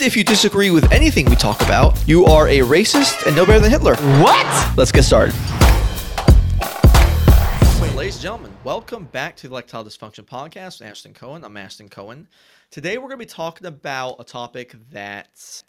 if you disagree with anything we talk about, you are a racist and no better than Hitler. What? Let's get started. Ladies and gentlemen, welcome back to the Electile Dysfunction Podcast. with Ashton Cohen. I'm Ashton Cohen. Today we're going to be talking about a topic that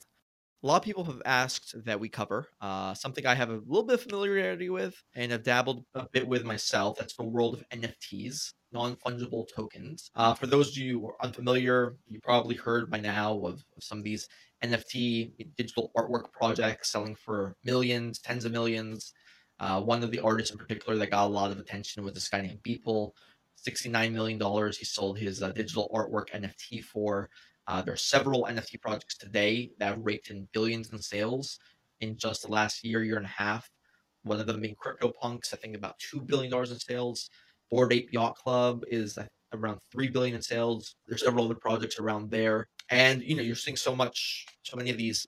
a lot of people have asked that we cover. Uh, something I have a little bit of familiarity with and have dabbled a bit with myself. That's the world of NFTs, non fungible tokens. Uh, for those of you who are unfamiliar, you probably heard by now of, of some of these NFT digital artwork projects selling for millions, tens of millions. Uh, one of the artists in particular that got a lot of attention was this guy named Beeple. $69 million he sold his uh, digital artwork NFT for. Uh, there are several NFT projects today that have raked in billions in sales in just the last year, year and a half. One of them being CryptoPunks, I think about $2 billion in sales. Bored Ape Yacht Club is around 3 billion in sales. There's several other projects around there. And, you know, you're seeing so much, so many of these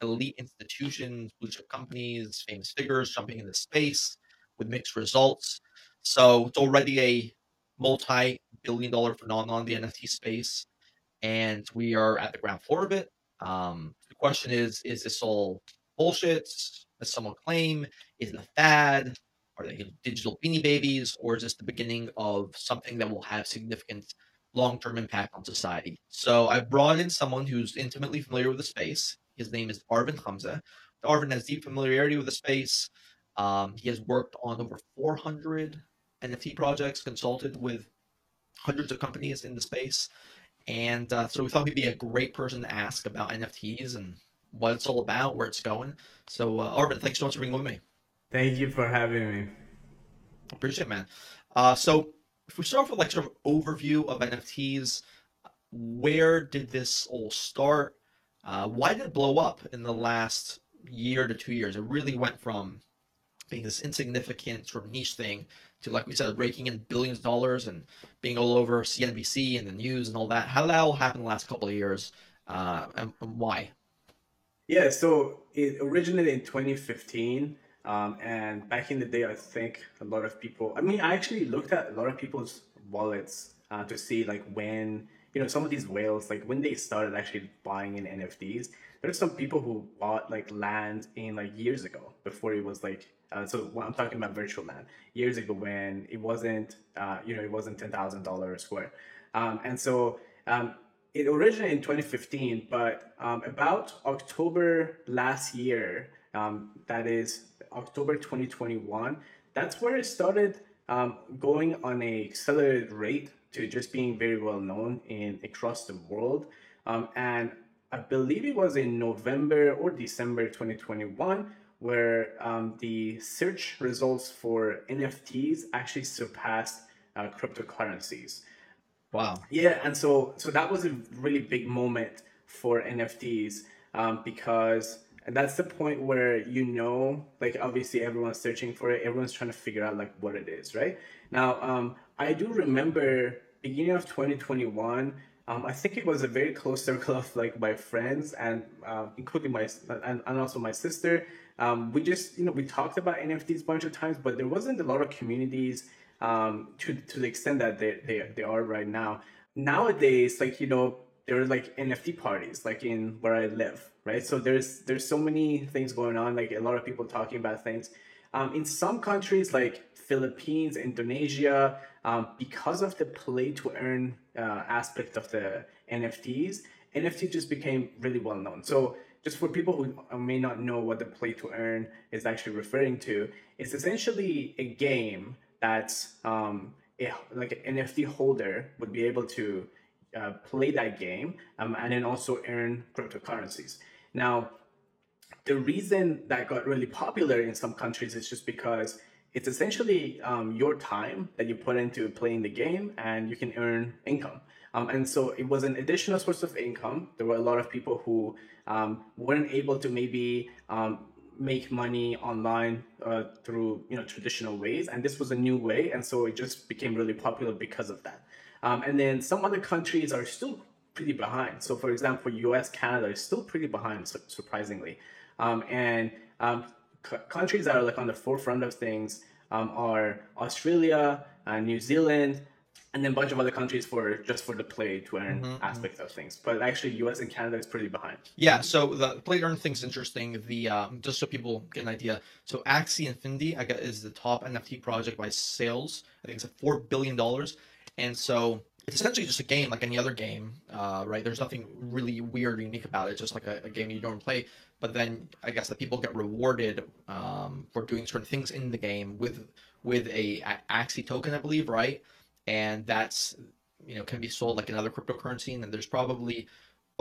elite institutions, blue chip companies, famous figures jumping into space with mixed results. So it's already a multi billion dollar phenomenon, in the NFT space. And we are at the ground floor of it. Um, the question is is this all bullshit, as some will claim? Is it a fad? Are they digital beanie babies? Or is this the beginning of something that will have significant long term impact on society? So I've brought in someone who's intimately familiar with the space. His name is Arvin Hamza. Arvin has deep familiarity with the space. Um, he has worked on over 400 NFT projects, consulted with hundreds of companies in the space. And uh, so we thought he'd be a great person to ask about NFTs and what it's all about, where it's going. So, uh, Arvin, thanks so much for being with me. Thank you for having me. Appreciate it, man. Uh, so, if we start off with like sort of overview of NFTs, where did this all start? Uh, why did it blow up in the last year to two years? It really went from being this insignificant sort of niche thing to, like we said, raking in billions of dollars and being all over CNBC and the news and all that. How did that all happen the last couple of years, uh, and, and why? Yeah, so it originated in 2015. Um, and back in the day, I think a lot of people, I mean, I actually looked at a lot of people's wallets uh, to see like when, you know, some of these whales, like when they started actually buying in NFTs. There's some people who bought like land in like years ago before it was like, uh, so I'm talking about virtual land, years ago when it wasn't, uh, you know, it wasn't $10,000 a square. Um, and so um, it originated in 2015, but um, about October last year, um, that is October 2021, that's where it started um, going on a accelerated rate to just being very well known in across the world. Um, and I believe it was in November or December 2021 where um, the search results for NFTs actually surpassed uh, cryptocurrencies. Wow. Yeah, and so so that was a really big moment for NFTs um, because that's the point where you know, like obviously everyone's searching for it, everyone's trying to figure out like what it is, right? Now, um, I do remember beginning of 2021. Um, I think it was a very close circle of like my friends and uh, including my and, and also my sister. Um, we just you know we talked about NFTs a bunch of times, but there wasn't a lot of communities um, to to the extent that they, they they are right now. Nowadays, like you know, there are like NFT parties, like in where I live, right? So there's there's so many things going on, like a lot of people talking about things. Um, in some countries, like Philippines, Indonesia, um, because of the play to earn uh, aspect of the NFTs, NFT just became really well known. So just for people who may not know what the play to earn is actually referring to, it's essentially a game that um, a, like an NFT holder would be able to uh, play that game um, and then also earn cryptocurrencies. Now, the reason that got really popular in some countries is just because it's essentially um, your time that you put into playing the game, and you can earn income. Um, and so it was an additional source of income. There were a lot of people who um, weren't able to maybe um, make money online uh, through you know traditional ways, and this was a new way, and so it just became really popular because of that. Um, and then some other countries are still pretty behind. So, for example, U.S., Canada is still pretty behind, surprisingly. Um, and um, c- countries that are like on the forefront of things um, are Australia, uh, New Zealand, and then a bunch of other countries for just for the play to earn mm-hmm, aspect mm-hmm. of things. But actually, U.S. and Canada is pretty behind. Yeah, so the play to earn thing's interesting. The um, just so people get an idea. So Axie Infinity, I guess, is the top NFT project by sales. I think it's at four billion dollars, and so it's essentially just a game like any other game, uh, right? There's nothing really weird or unique about it. It's just like a, a game you don't play. But then I guess that people get rewarded um, for doing certain things in the game with with a, a Axie token, I believe, right? And that's you know can be sold like another cryptocurrency. And then there's probably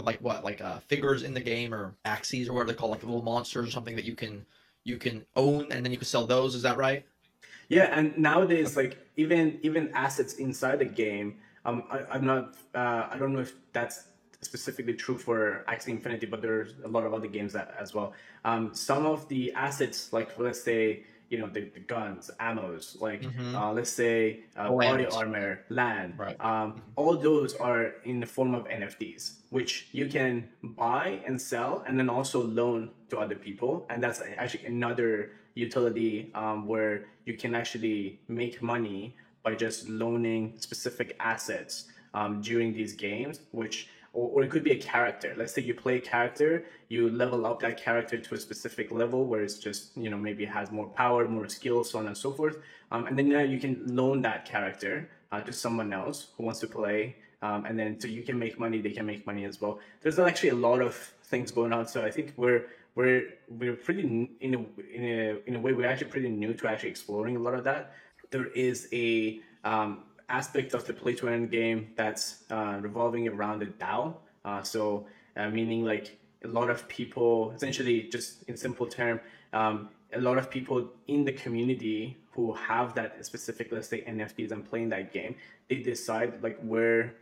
like what like uh, figures in the game or Axies or whatever they call like little monsters or something that you can you can own and then you can sell those. Is that right? Yeah, and nowadays like even even assets inside the game um, I, am not. Uh, I don't know if that's specifically true for Axie Infinity, but there's a lot of other games that as well. Um, some of the assets, like let's say, you know, the, the guns, ammos, like mm-hmm. uh, let's say uh, body armor, land. Right. Um, all those are in the form of NFTs, which you can buy and sell, and then also loan to other people, and that's actually another utility um, where you can actually make money by just loaning specific assets um, during these games, which or, or, it could be a character. Let's say you play a character, you level up that character to a specific level where it's just you know maybe has more power, more skills, so on and so forth, um, and then now you can loan that character uh, to someone else who wants to play. Um, and then so you can make money, they can make money as well. There's actually a lot of things going on. So I think we're we're we're pretty in a in a in a way we're actually pretty new to actually exploring a lot of that there is a um, aspect of the play to earn game that's uh, revolving around the DAO. Uh, so uh, meaning like a lot of people, essentially, just in simple term, um, a lot of people in the community who have that specific, let's say NFTs and playing that game, they decide like where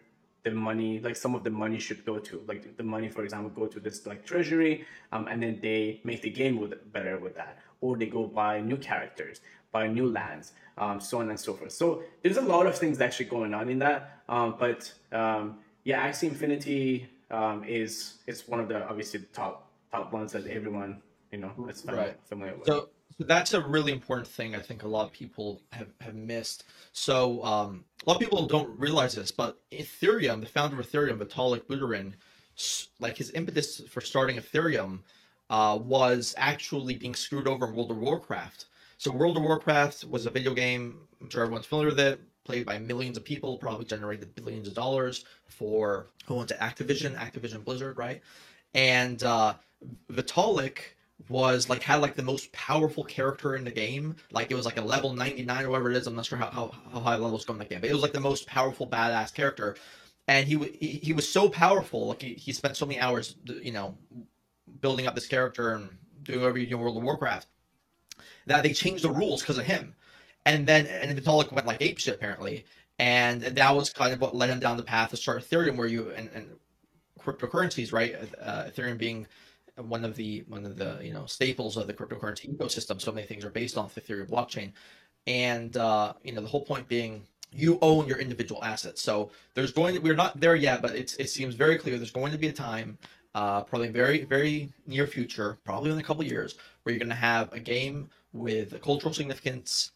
the money, like some of the money should go to. Like the money, for example, go to this like treasury, um, and then they make the game with better with that, or they go buy new characters, buy new lands um, so on and so forth. So there's a lot of things actually going on in that. Um, but um, yeah, Axie Infinity um, is is one of the obviously the top top ones that everyone you know is familiar, right. familiar with. So, so that's a really important thing. I think a lot of people have have missed. So um, a lot of people don't realize this, but Ethereum, the founder of Ethereum, Vitalik Buterin, like his impetus for starting Ethereum uh, was actually being screwed over in World of Warcraft so World of Warcraft was a video game. I'm sure everyone's familiar with it. Played by millions of people, probably generated billions of dollars for who went to Activision, Activision Blizzard, right? And uh, Vitalik was like had like the most powerful character in the game. Like it was like a level 99 or whatever it is. I'm not sure how, how, how high levels go in that game, but it was like the most powerful badass character. And he he, he was so powerful. Like he, he spent so many hours, you know, building up this character and doing whatever you do in World of Warcraft that they changed the rules because of him. And then and Vitalik went like ape shit apparently, and that was kind of what led him down the path to start Ethereum, where you and, and cryptocurrencies, right? Uh, Ethereum being one of the one of the you know staples of the cryptocurrency ecosystem. So many things are based off the Ethereum blockchain, and uh, you know the whole point being you own your individual assets. So there's going to, we're not there yet, but it's, it seems very clear there's going to be a time, uh, probably very very near future, probably in a couple years, where you're going to have a game with the cultural significance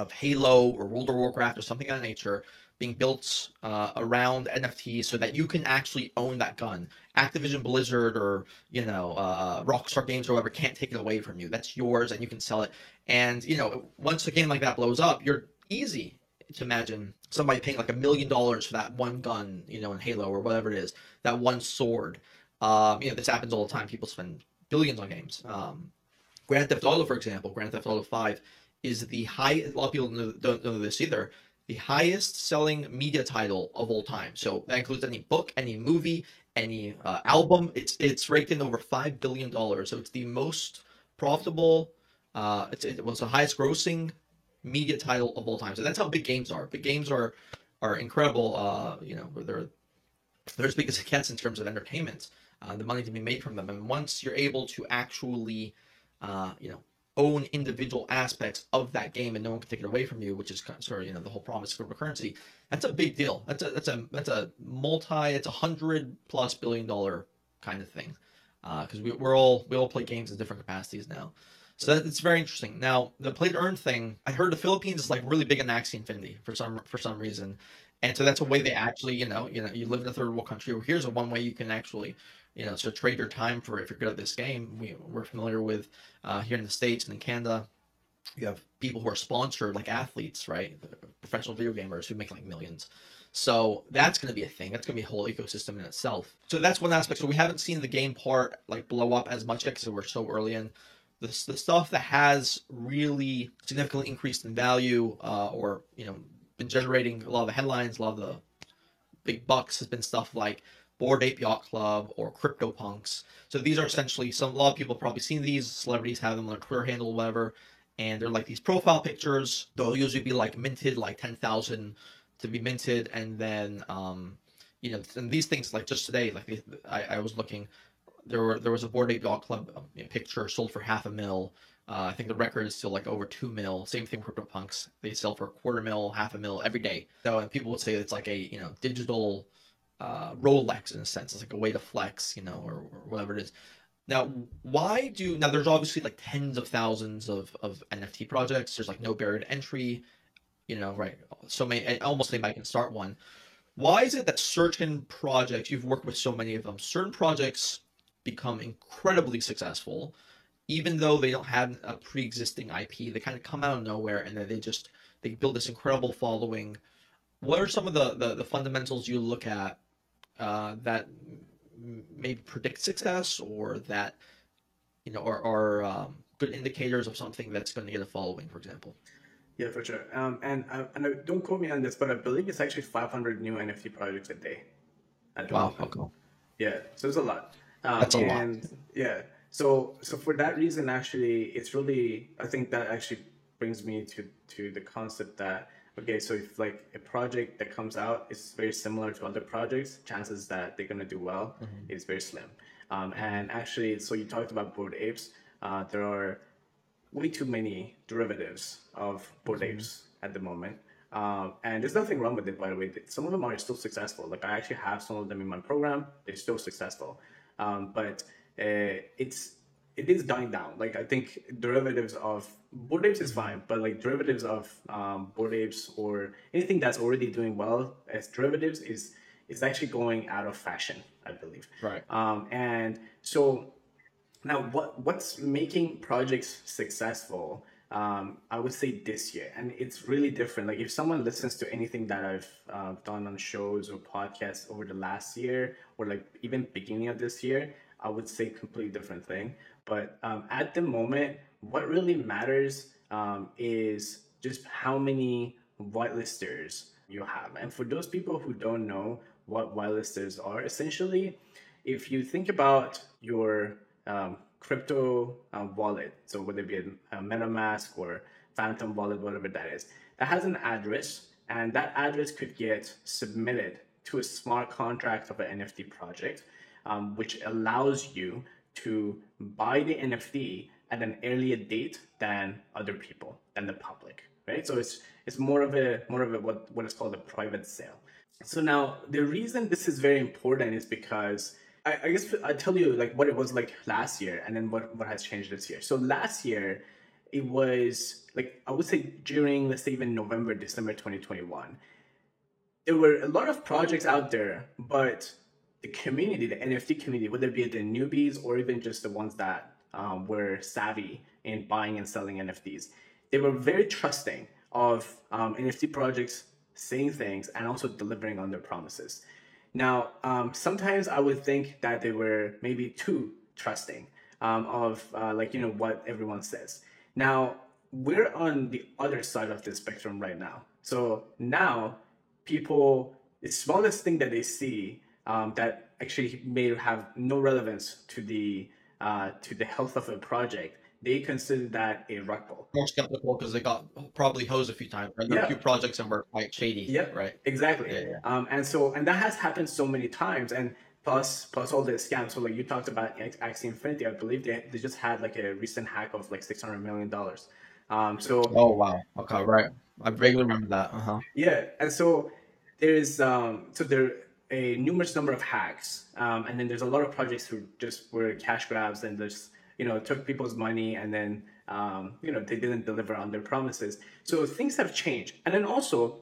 of Halo or World of Warcraft or something of that nature being built uh, around NFTs so that you can actually own that gun. Activision Blizzard or you know uh, Rockstar Games or whatever can't take it away from you. That's yours and you can sell it. And you know once a game like that blows up, you're easy to imagine somebody paying like a million dollars for that one gun, you know, in Halo or whatever it is, that one sword. Um, you know, this happens all the time. People spend billions on games. Um, Grand Theft Auto, for example, Grand Theft Auto 5 is the high. A lot of people don't know this either. The highest selling media title of all time. So that includes any book, any movie, any uh, album. It's it's ranked in over five billion dollars. So it's the most profitable. Uh, it's, it was the highest grossing media title of all time. So that's how big games are. Big games are are incredible. Uh, you know, they're they're as big as gets in terms of entertainment. Uh, the money to be made from them, and once you're able to actually, uh, you know, own individual aspects of that game and no one can take it away from you, which is sort of you know the whole promise of cryptocurrency. That's a big deal. That's a that's a that's a multi. It's a hundred plus billion dollar kind of thing, because uh, we, we're all we all play games in different capacities now. So that, it's very interesting. Now the play to earn thing, I heard the Philippines is like really big on Axie Infinity for some for some reason, and so that's a way they actually you know you know you live in a third world country. Well, here's a one way you can actually you know so trade your time for if you're good at this game. We we're familiar with uh, here in the states and in Canada. You have people who are sponsored like athletes, right? Professional video gamers who make like millions. So that's going to be a thing. That's going to be a whole ecosystem in itself. So that's one aspect. So we haven't seen the game part like blow up as much yet because we're so early in the, the stuff that has really significantly increased in value uh, or you know been generating a lot of the headlines a lot of the big bucks has been stuff like Bored Ape Yacht Club or CryptoPunks. So these are essentially some. A lot of people probably seen these. Celebrities have them on their Twitter handle, whatever. And they're like these profile pictures. They'll usually be like minted, like ten thousand to be minted, and then um, you know, and these things like just today, like I, I was looking, there were there was a Bored Ape Yacht Club um, picture sold for half a mil. Uh, I think the record is still like over two mil. Same thing, with CryptoPunks. They sell for a quarter mil, half a mil every day. So and people would say it's like a you know digital uh, Rolex in a sense. It's like a way to flex, you know, or, or whatever it is. Now, why do now? There's obviously like tens of thousands of of NFT projects. There's like no barrier to entry, you know, right? So many, almost anybody can start one. Why is it that certain projects you've worked with so many of them? Certain projects become incredibly successful, even though they don't have a pre-existing IP. They kind of come out of nowhere and then they just they build this incredible following. What are some of the the, the fundamentals you look at uh, that maybe predict success or that you know are, are um, good indicators of something that's going to get a following, for example? Yeah, for sure. Um, and uh, and don't quote me on this, but I believe it's actually 500 new NFT projects a day. Wow, how cool. Yeah, so it's a lot. Um, That's a and, lot. Yeah. So so for that reason, actually, it's really I think that actually brings me to to the concept that okay, so if like a project that comes out is very similar to other projects, chances that they're gonna do well mm-hmm. is very slim. Um, and actually, so you talked about bored apes. Uh, there are way too many derivatives of bored mm-hmm. apes at the moment. Um, and there's nothing wrong with it, by the way. Some of them are still successful. Like I actually have some of them in my program. They're still successful. Um, but uh, it's it is dying down. Like I think derivatives of bored apes is fine, but like derivatives of um, bored apes or anything that's already doing well as derivatives is is actually going out of fashion, I believe. Right. Um, and so now, what what's making projects successful? Um, I would say this year, and it's really different. Like if someone listens to anything that I've uh, done on shows or podcasts over the last year, or like even beginning of this year, I would say completely different thing. But um, at the moment, what really matters um, is just how many whitelisters you have. And for those people who don't know what whitelisters are, essentially, if you think about your um, crypto uh, wallet, so whether it be a, a MetaMask or Phantom wallet, whatever that is, that has an address, and that address could get submitted to a smart contract of an NFT project, um, which allows you to buy the NFT at an earlier date than other people, than the public, right? So it's it's more of a more of a what what is called a private sale. So now the reason this is very important is because I, I guess I tell you like what it was like last year, and then what what has changed this year. So last year, it was like I would say during let's say even November, December 2021, there were a lot of projects out there, but the community, the NFT community, whether it be the newbies or even just the ones that um, were savvy in buying and selling NFTs, they were very trusting of um, NFT projects saying things and also delivering on their promises. Now, um, sometimes I would think that they were maybe too trusting um, of uh, like you know what everyone says. Now we're on the other side of the spectrum right now. So now people, the smallest thing that they see um, that actually may have no relevance to the uh, to the health of a project, they consider that a rug pull. More skeptical because they got probably hosed a few times. Right? There are Yeah. a few projects that were quite shady. Yep. Right. Exactly. Yeah, yeah. Um, and so and that has happened so many times, and plus plus all the scams. So like you talked about Ax- Axie Infinity, I believe they they just had like a recent hack of like six hundred million dollars. Um, so Oh wow. Okay. Right. I vaguely remember that. Uh huh. Yeah, and so there's um so there a numerous number of hacks, um, and then there's a lot of projects who just were cash grabs and just you know took people's money and then um, you know they didn't deliver on their promises. So things have changed, and then also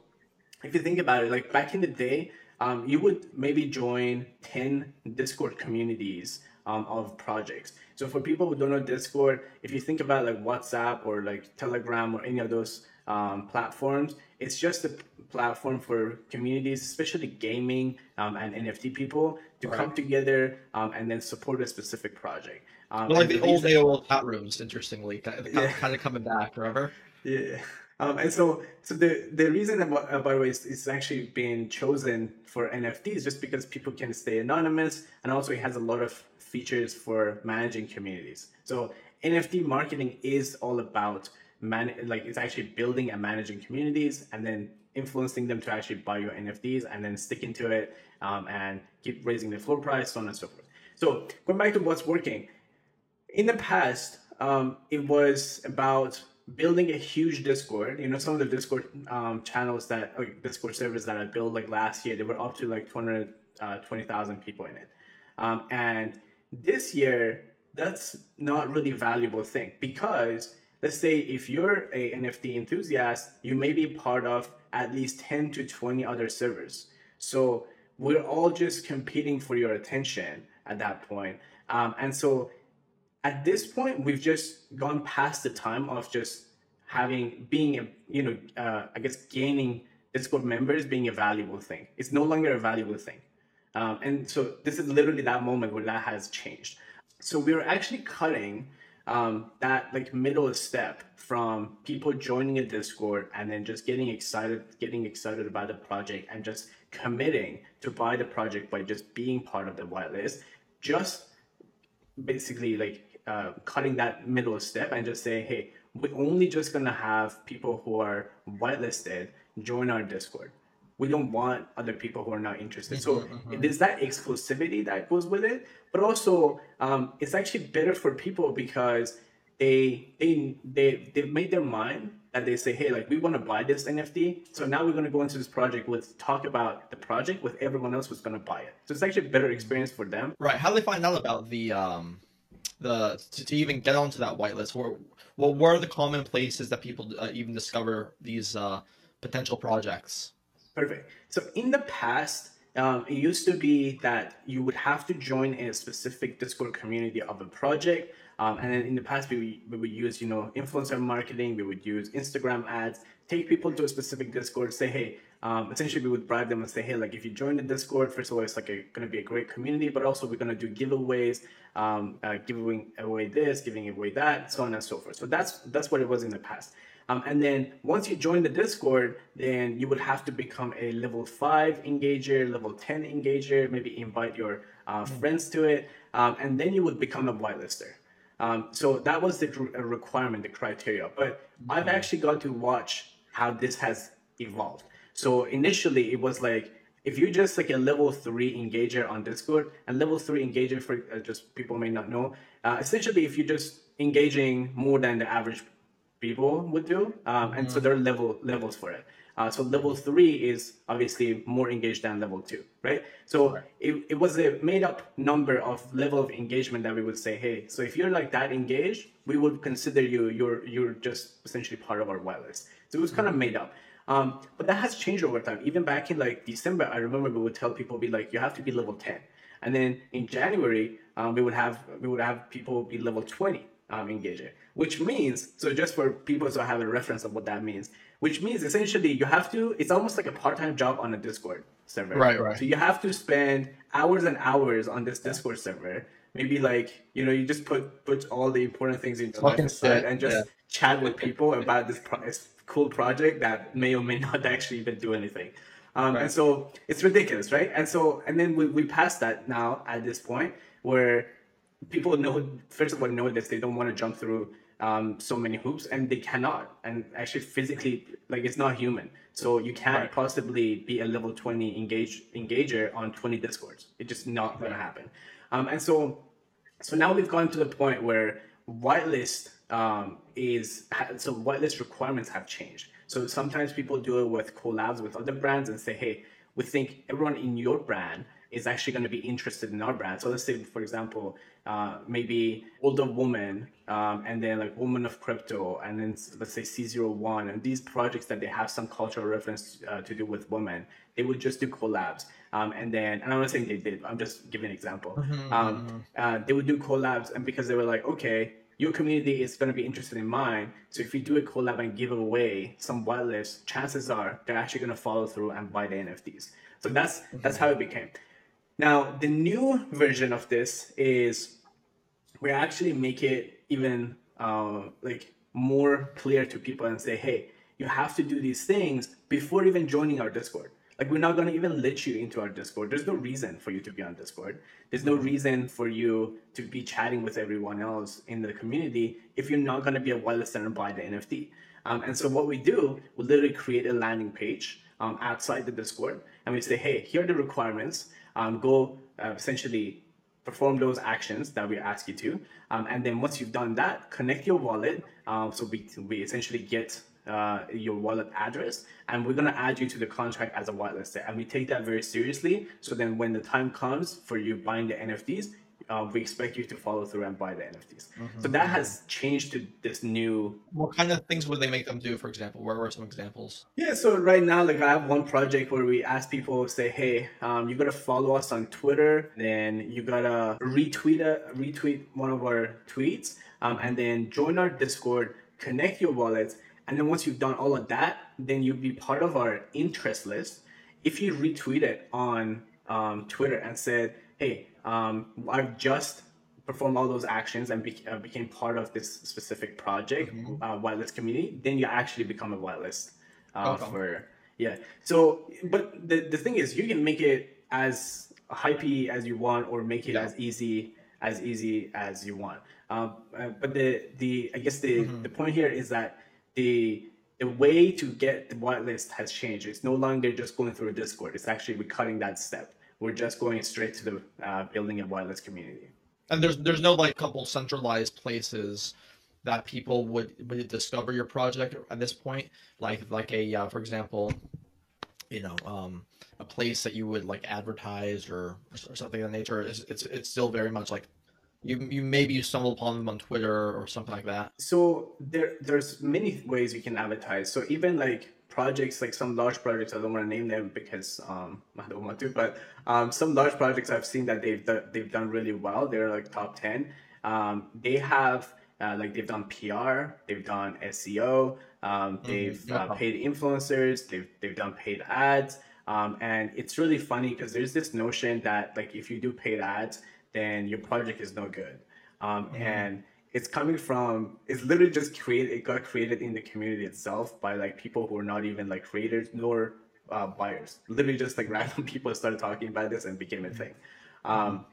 if you think about it, like back in the day, um, you would maybe join 10 Discord communities um, of projects. So for people who don't know Discord, if you think about like WhatsApp or like Telegram or any of those um, platforms, it's just a platform for communities, especially gaming um, and NFT people, to Right. come together um, and then support a specific project. Um, like the old reason- AOL chat rooms, interestingly, kind of, Yeah. kind of coming back. Remember? Yeah. Um, and so, so the the reason, about, by the way, is, is actually being chosen for NFTs just because people can stay anonymous, and also it has a lot of features for managing communities. So NFT marketing is all about man, like it's actually building and managing communities, and then influencing them to actually buy your NFTs, and then sticking to it, um, and keep raising the floor price, so on and so forth. So going back to what's working, in the past, um, it was about building a huge Discord. You know, some of the Discord um, channels that, or Discord servers that I built like last year, they were up to like 220,000 people in it. Um, and this year, that's not really a valuable thing because let's say if you're a NFT enthusiast, you may be part of at least 10 to 20 other servers. So we're all just competing for your attention at that point. Um, and so at this point we've just gone past the time of just having being a you know uh, i guess gaining discord members being a valuable thing it's no longer a valuable thing um, and so this is literally that moment where that has changed so we're actually cutting um, that like middle step from people joining a discord and then just getting excited getting excited about the project and just committing to buy the project by just being part of the whitelist just basically like uh, cutting that middle step and just saying, hey, we're only just gonna have people who are whitelisted join our Discord. We don't want other people who are not interested. So there's that exclusivity that goes with it, but also um, it's actually better for people because they they they they've made their mind that they say, hey, like we want to buy this NFT. So now we're gonna go into this project Let's talk about the project with everyone else who's gonna buy it. So it's actually a better experience for them Right. How do they find out about the um the to, to even get onto that whitelist? Well, where are the common places that people uh, even discover these uh potential projects? Perfect. So in the past, um, it used to be that you would have to join a specific Discord community of a project. Um, and then in the past, we, we would use, you know, influencer marketing. We would use Instagram ads, take people to a specific Discord, say, hey, um, essentially we would bribe them and say, hey, like if you join the Discord, first of all, it's like going to be a great community, but also we're going to do giveaways, um, uh, giving away this, giving away that, so on and so forth. So that's that's what it was in the past. Um, and then once you join the Discord, then you would have to become a level five engager, level 10 engager, maybe invite your uh, friends to it, um, and then you would become a whitelister. Um, so that was the requirement, the criteria. But I've actually got to watch how this has evolved. So initially, it was like if you're just like a level three engager on Discord, and level three engager for uh, just people may not know, uh, essentially, if you're just engaging more than the average people would do, um, and so there are level levels for it. Uh, so level three is obviously more engaged than level two, right? So it, it was a made up number of level of engagement that we would say, hey, so if you're like that engaged, we would consider you you're you're just essentially part of our whitelist. So it was kind of made up. Um, but that has changed over time. Even back in like December, I remember we would tell people be like, you have to be level 10. And then in January, um, we would have we would have people be level 20 um, engager, which means so just for people to have a reference of what that means, which means essentially you have to. It's almost like a part-time job on a Discord server. Right, right. So you have to spend hours and hours on this Discord server. Maybe like you know you just put put all the important things into life aside and just yeah. chat with people about this, pro- this cool project that may or may not actually even do anything. Um, Right. And so it's ridiculous, right? And so, and then we, we passed that now at this point where people know, first of all, know this, they don't want to jump through um, so many hoops and they cannot. And actually physically like it's not human. So you can't right. possibly be a level 20 engage engager on 20 discords. It's just not going to happen. Um, and so so now we've gotten to the point where whitelist um, is so whitelist requirements have changed. So sometimes people do it with collabs with other brands and say hey we think everyone in your brand is actually going to be interested in our brand. So let's say, for example, uh, maybe World of Women, um, and then like woman of crypto, and then let's say C01, and these projects that they have some cultural reference uh, to do with women, they would just do collabs. Um, and then, and I'm not saying they did, I'm just giving an example. Mm-hmm, um, mm-hmm. uh, they would do collabs, and because they were like, okay, your community is going to be interested in mine. So if you do a collab and give away some whitelist, chances are they're actually going to follow through and buy the NFTs. So that's that's how it became. Now, the new version of this is we actually make it even uh, like more clear to people and say, hey, you have to do these things before even joining our Discord. Like we're not gonna even let you into our Discord. There's no reason for you to be on Discord. There's no reason for you to be chatting with everyone else in the community if you're not gonna be a whitelister and by the NFT. Um, and so what we do, we literally create a landing page um, outside the Discord, and we say, hey, here are the requirements um, go uh, essentially perform those actions that we ask you to. Um, and then once you've done that, connect your wallet. Um, so we, we essentially get uh, your wallet address and we're going to add you to the contract as a whitelister. And we take that very seriously. So then when the time comes for you buying the NFTs, uh, we expect you to follow through and buy the NFTs. Mm-hmm. So that has changed to this new. What kind of things would they make them do? For example, where were some examples? Yeah, so right now, like I have one project where we ask people, say, hey, um, you gotta follow us on Twitter, then you gotta retweet a retweet one of our tweets, um, and then join our Discord, connect your wallets, and then once you've done all of that, then you'll be part of our interest list. If you retweet it on um, Twitter and said, hey um, I've just performed all those actions and be, uh, became part of this specific project, mm-hmm. uh, whitelist community, then you actually become a whitelist uh, okay. for yeah. So, but the the thing is, you can make it as hypey as you want, or make it yeah. as easy as easy as you want. Um, uh, but the the I guess the mm-hmm. the point here is that the the way to get the whitelist has changed. It's no longer just going through a Discord. It's actually we're cutting that step. We're just going straight to the uh, building a wireless community. And there's there's no like couple centralized places that people would would discover your project at this point, like like a uh, for example, you know, um, a place that you would like advertise or or something of that nature. It's it's, it's still very much like you you maybe you stumble upon them on Twitter or something like that. So there there's many ways you can advertise. So even like projects, like some large projects, I don't want to name them because um, I don't want to, but um, some large projects I've seen that they've done, they've done really well. They're like top ten. Um, they have uh, like they've done PR, they've done SEO, um, mm-hmm. they've mm-hmm. uh, paid influencers, they've they've done paid ads, um, and it's really funny because there's this notion that like if you do paid ads, then your project is no good, um, mm-hmm. and it's coming from it's literally just created it got created in the community itself by like people who are not even like creators nor uh, buyers. Literally just like random people started talking about this and became a thing. Um,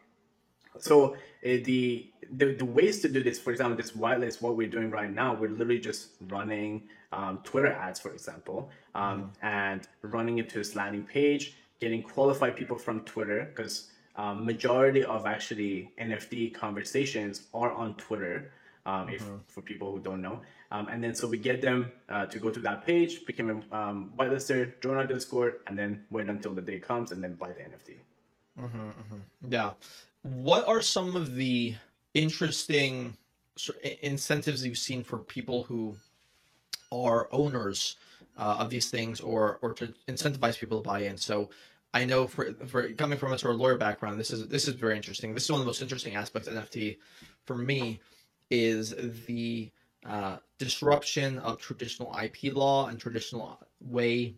so uh, the, the the ways to do this for example this whitelist what we're doing right now we're literally just running um, twitter ads for example um, mm-hmm. and running it to this landing page getting qualified people from twitter because um, majority of actually NFT conversations are on Twitter. Um, if mm-hmm. for people who don't know, um, and then so we get them uh, to go to that page, become a um, whitelister, join our Discord, and then wait until the day comes and then buy the NFT. Mm-hmm, mm-hmm. Yeah. What are some of the interesting incentives you've seen for people who are owners uh, of these things, or or to incentivize people to buy in? So I know for for coming from a sort of lawyer background, this is this is very interesting. This is one of the most interesting aspects of NFT for me is the uh, disruption of traditional IP law and traditional way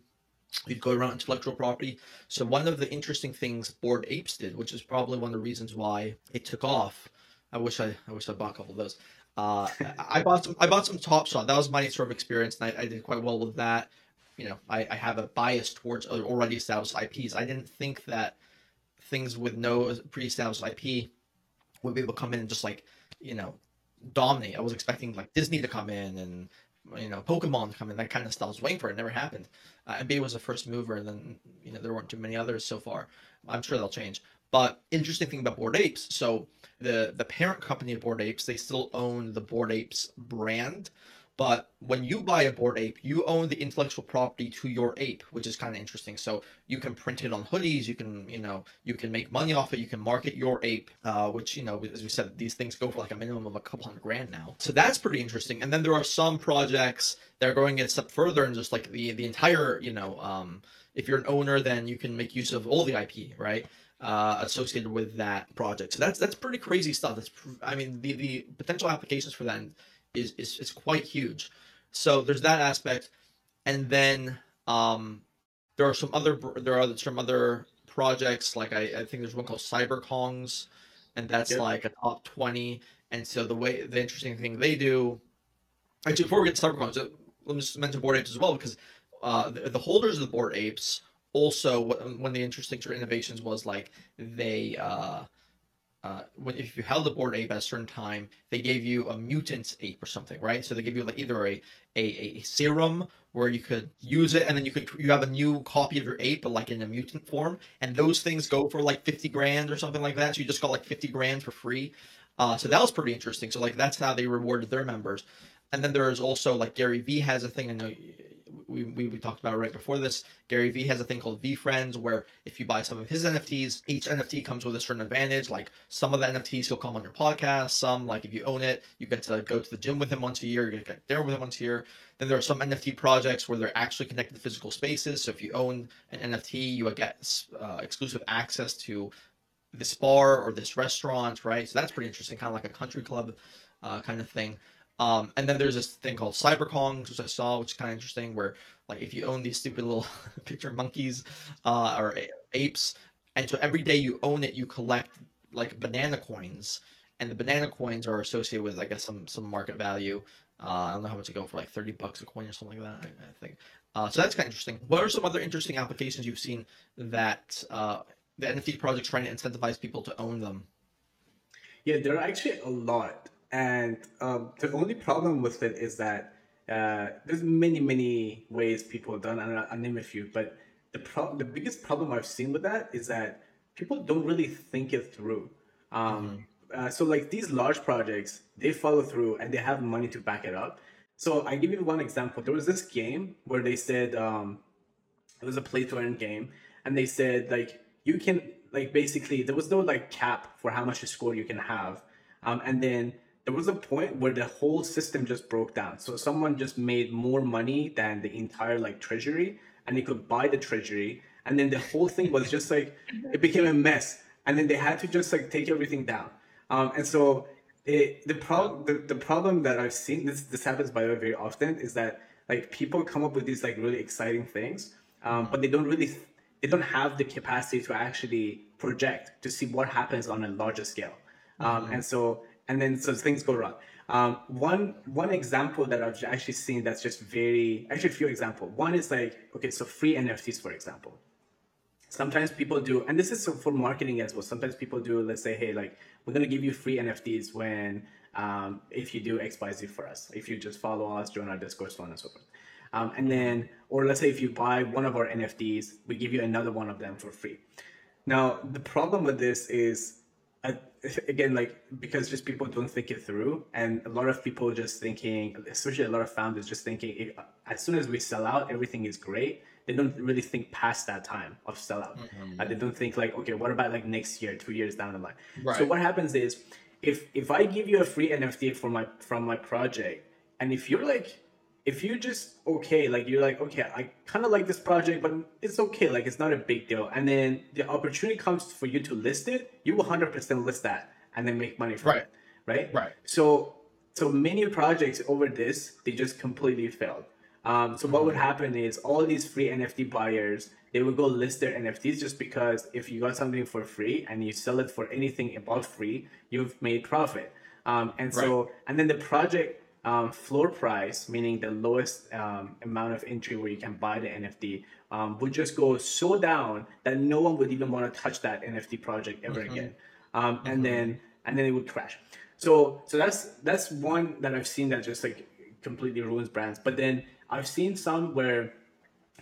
we go around intellectual property. So one of the interesting things Bored Apes did, which is probably one of the reasons why it took off. I wish I I wish I bought a couple of those. Uh, I bought some I bought some Top Shot. That was my sort of experience, and I, I did quite well with that you know, I, I have a bias towards already established IPs. I didn't think that things with no pre-established IP would be able to come in and just like, you know, dominate. I was expecting like Disney to come in and you know Pokemon to come in, that kind of stuff. I was waiting for it. it never happened. Uh, NBA was the first mover, and then you know there weren't too many others so far. I'm sure they'll change. But interesting thing about Bored Apes, so the the parent company of Bored Apes, they still own the Bored Apes brand, but when you buy a bored Ape, you own the intellectual property to your ape, which is kind of interesting. So you can print it on hoodies. You can, you know, you can make money off it. You can market your ape, uh, which, you know, as we said, these things go for like a minimum of a couple hundred grand now. So that's pretty interesting. And then there are some projects that are going a step further and just like the the entire, you know, um, if you're an owner, then you can make use of all the IP, right? Uh, associated with that project. So that's that's pretty crazy stuff. That's I mean the the potential applications for that is is, is quite huge. So there's that aspect, and then um, there are some other there are some other projects like I, I think there's one called CyberKongs, and that's yep. like a top twenty. And so the way the interesting thing they do, actually before we get to CyberKongs, uh, let me just mention Bored Apes as well because uh, the, the holders of the Bored Apes also one of the interesting innovations was like they uh, uh, when if you held a bored Ape at a certain time, they gave you a mutant ape or something, right? So they give you like either a, a, a serum where you could use it, and then you could you have a new copy of your ape, but like in a mutant form, and those things go for like fifty grand or something like that. So you just got like fifty grand for free. Uh, so that was pretty interesting. So like that's how they rewarded their members. And then there's also like Gary Vee has a thing. I know we, we, we talked about right before this. Gary Vee has a thing called VeeFriends, where if you buy some of his NFTs, each NFT comes with a certain advantage. Like some of the NFTs he'll come on your podcast. Some, like if you own it, you get to go to the gym with him once a year. You get there with him once a year. Then there are some NFT projects where they're actually connected to physical spaces. So if you own an NFT, you get uh, exclusive access to this bar or this restaurant, right? So that's pretty interesting, kind of like a country club uh, kind of thing. Um, and then there's this thing called CyberKongs, which I saw, which is kind of interesting, where like if you own these stupid little picture monkeys uh, or apes, and so every day you own it, you collect like banana coins, and the banana coins are associated with I guess some some market value. Uh, I don't know how much they go for, like thirty bucks a coin or something like that. I, I think. Uh, so that's kind of interesting. What are some other interesting applications you've seen that uh, the NFT project's trying to incentivize people to own them? Yeah, there are actually a lot. And um, the only problem with it is that uh, there's many, many ways people have done, and I'll name a few. But the pro- the biggest problem I've seen with that is that people don't really think it through. Um, mm-hmm. uh, so like these large projects, they follow through and they have money to back it up. So I give you one example. There was this game where they said um, it was a play to earn game, and they said like you can like basically there was no like cap for how much score you can have, um, and then there was a point where the whole system just broke down. So someone just made more money than the entire like treasury, and they could buy the treasury, and then the whole thing was just like it became a mess, and then they had to just like take everything down. Um, and so it, the problem the, the problem that I've seen this this happens by the way very often is that like people come up with these like really exciting things, um, but they don't really they don't have the capacity to actually project to see what happens on a larger scale. Um, mm-hmm. And so and then so things go wrong. Um, one one example that I've actually seen that's just very actually a few example. One is like okay, so free NFTs for example. Sometimes people do, and this is for marketing as well. Sometimes people do. Let's say, hey, like we're gonna give you free NFTs when um, if you do X Y Z for us. If you just follow us, join our Discord, so on and so forth. Um, and then, or let's say if you buy one of our NFTs, we give you another one of them for free. Now, the problem with this is again, like because just people don't think it through, and a lot of people just thinking, especially a lot of founders, just thinking if, as soon as we sell out, everything is great. They don't really think past that time of sellout. Mm-hmm. Uh, they don't think like, okay, what about like next year, two years down the line? Right. So what happens is, if if I give you a free NFT for my from my project, and if you're like if you're just okay, like you're like, okay, I kind of like this project, but it's okay, like it's not a big deal. And then the opportunity comes for you to list it, you will 100% list that and then make money from right. it. Right. Right. So, so many projects over this, they just completely failed. Um, so what would happen is all these free NFT buyers, they would go list their NFTs just because if you got something for free and you sell it for anything above free, you've made profit. Um, and so, right. and then the project um, floor price, meaning the lowest um, amount of entry where you can buy the NFT, um, would just go so down that no one would even want to touch that NFT project ever mm-hmm. again. Um, and mm-hmm. then and then it would crash. So so that's that's one that I've seen that just like completely ruins brands. But then I've seen some where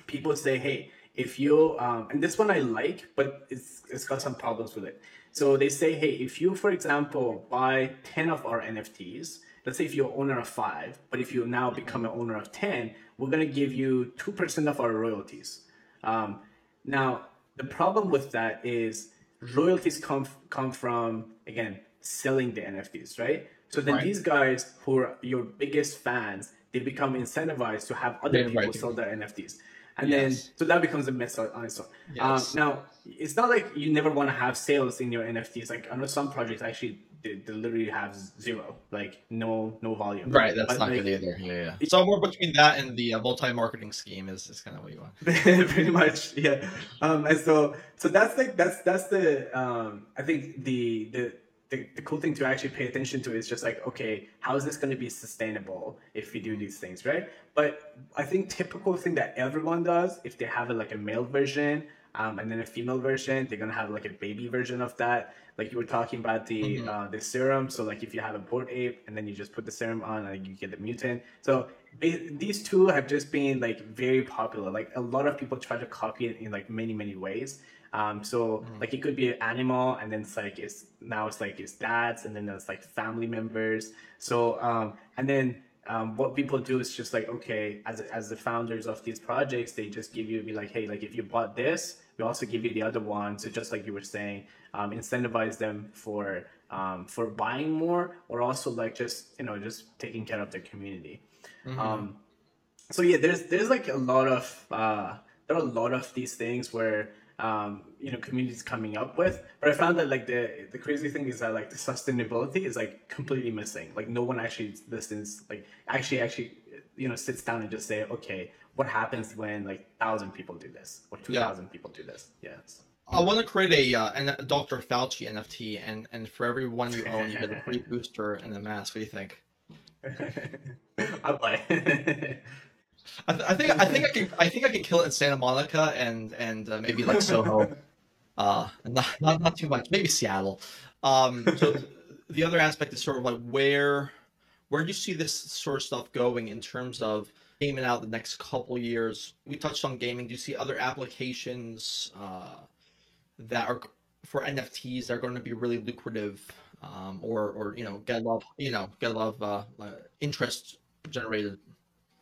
people say, hey, if you um, and this one I like, but it's it's got some problems with it. So they say, hey, if you, for example, buy ten of our NFTs, let's say if you're owner of five, but if you now become an owner of ten, we're gonna give you two percent of our royalties. Um, now the problem with that is royalties come come from again selling the NFTs, right? So then right. these guys who are your biggest fans, they become incentivized to have other people right. sell their NFTs and yes. then so that becomes a mess on its own. Yes. Um, now it's not like you never want to have sales in your NFTs. Like I know some projects actually they, they literally have zero, like no no volume. Right, that's but not like, good either. Yeah, yeah. It's somewhere between that and the uh, multi-marketing scheme is, is kind of what you want. Pretty much, yeah. Um, and so so that's like that's that's the um I think the the the, the cool thing to actually pay attention to is just like, okay, how is this going to be sustainable if we do these things, right? But I think typical thing that everyone does, if they have a, like a male version um, and then a female version, they're gonna have like a baby version of that. Like you were talking about the mm-hmm. uh, the serum. So like if you have a bored ape and then you just put the serum on and you get the mutant. So these two have just been like very popular. Like a lot of people try to copy it in like many many ways. Um, so mm. like it could be an animal, and then it's like it's now it's like it's dads, and then it's like family members. So um, and then um, what people do is just like okay, as as the founders of these projects, they just give you be like, hey, like if you bought this, we also give you the other one. So just like you were saying, um, incentivize them for um, for buying more, or also like just you know just taking care of their community. Mm-hmm. Um, so yeah, there's there's like a lot of uh, there are a lot of these things where um, you know communities coming up with. But I found that like the the crazy thing is that like the sustainability is like completely missing. Like no one actually listens. Like actually actually you know sits down and just say okay what happens when like thousand people do this or two thousand yeah. people do this. Yes. I want to create a, uh, a Dr. Fauci NFT, and, and for every one you own, you get a free booster and a mask. What do you think? I'll buy. I, th- I, think I think I can I think I can kill it in Santa Monica and and uh, maybe like Soho, uh, not, not not too much. Maybe Seattle. Um, so the other aspect is sort of like where where do you see this sort of stuff going in terms of gaming out the next couple years? We touched on gaming. Do you see other applications uh, that are for NFTs that are going to be really lucrative, um, or or you know get a lot of, you know get a lot of uh, interest generated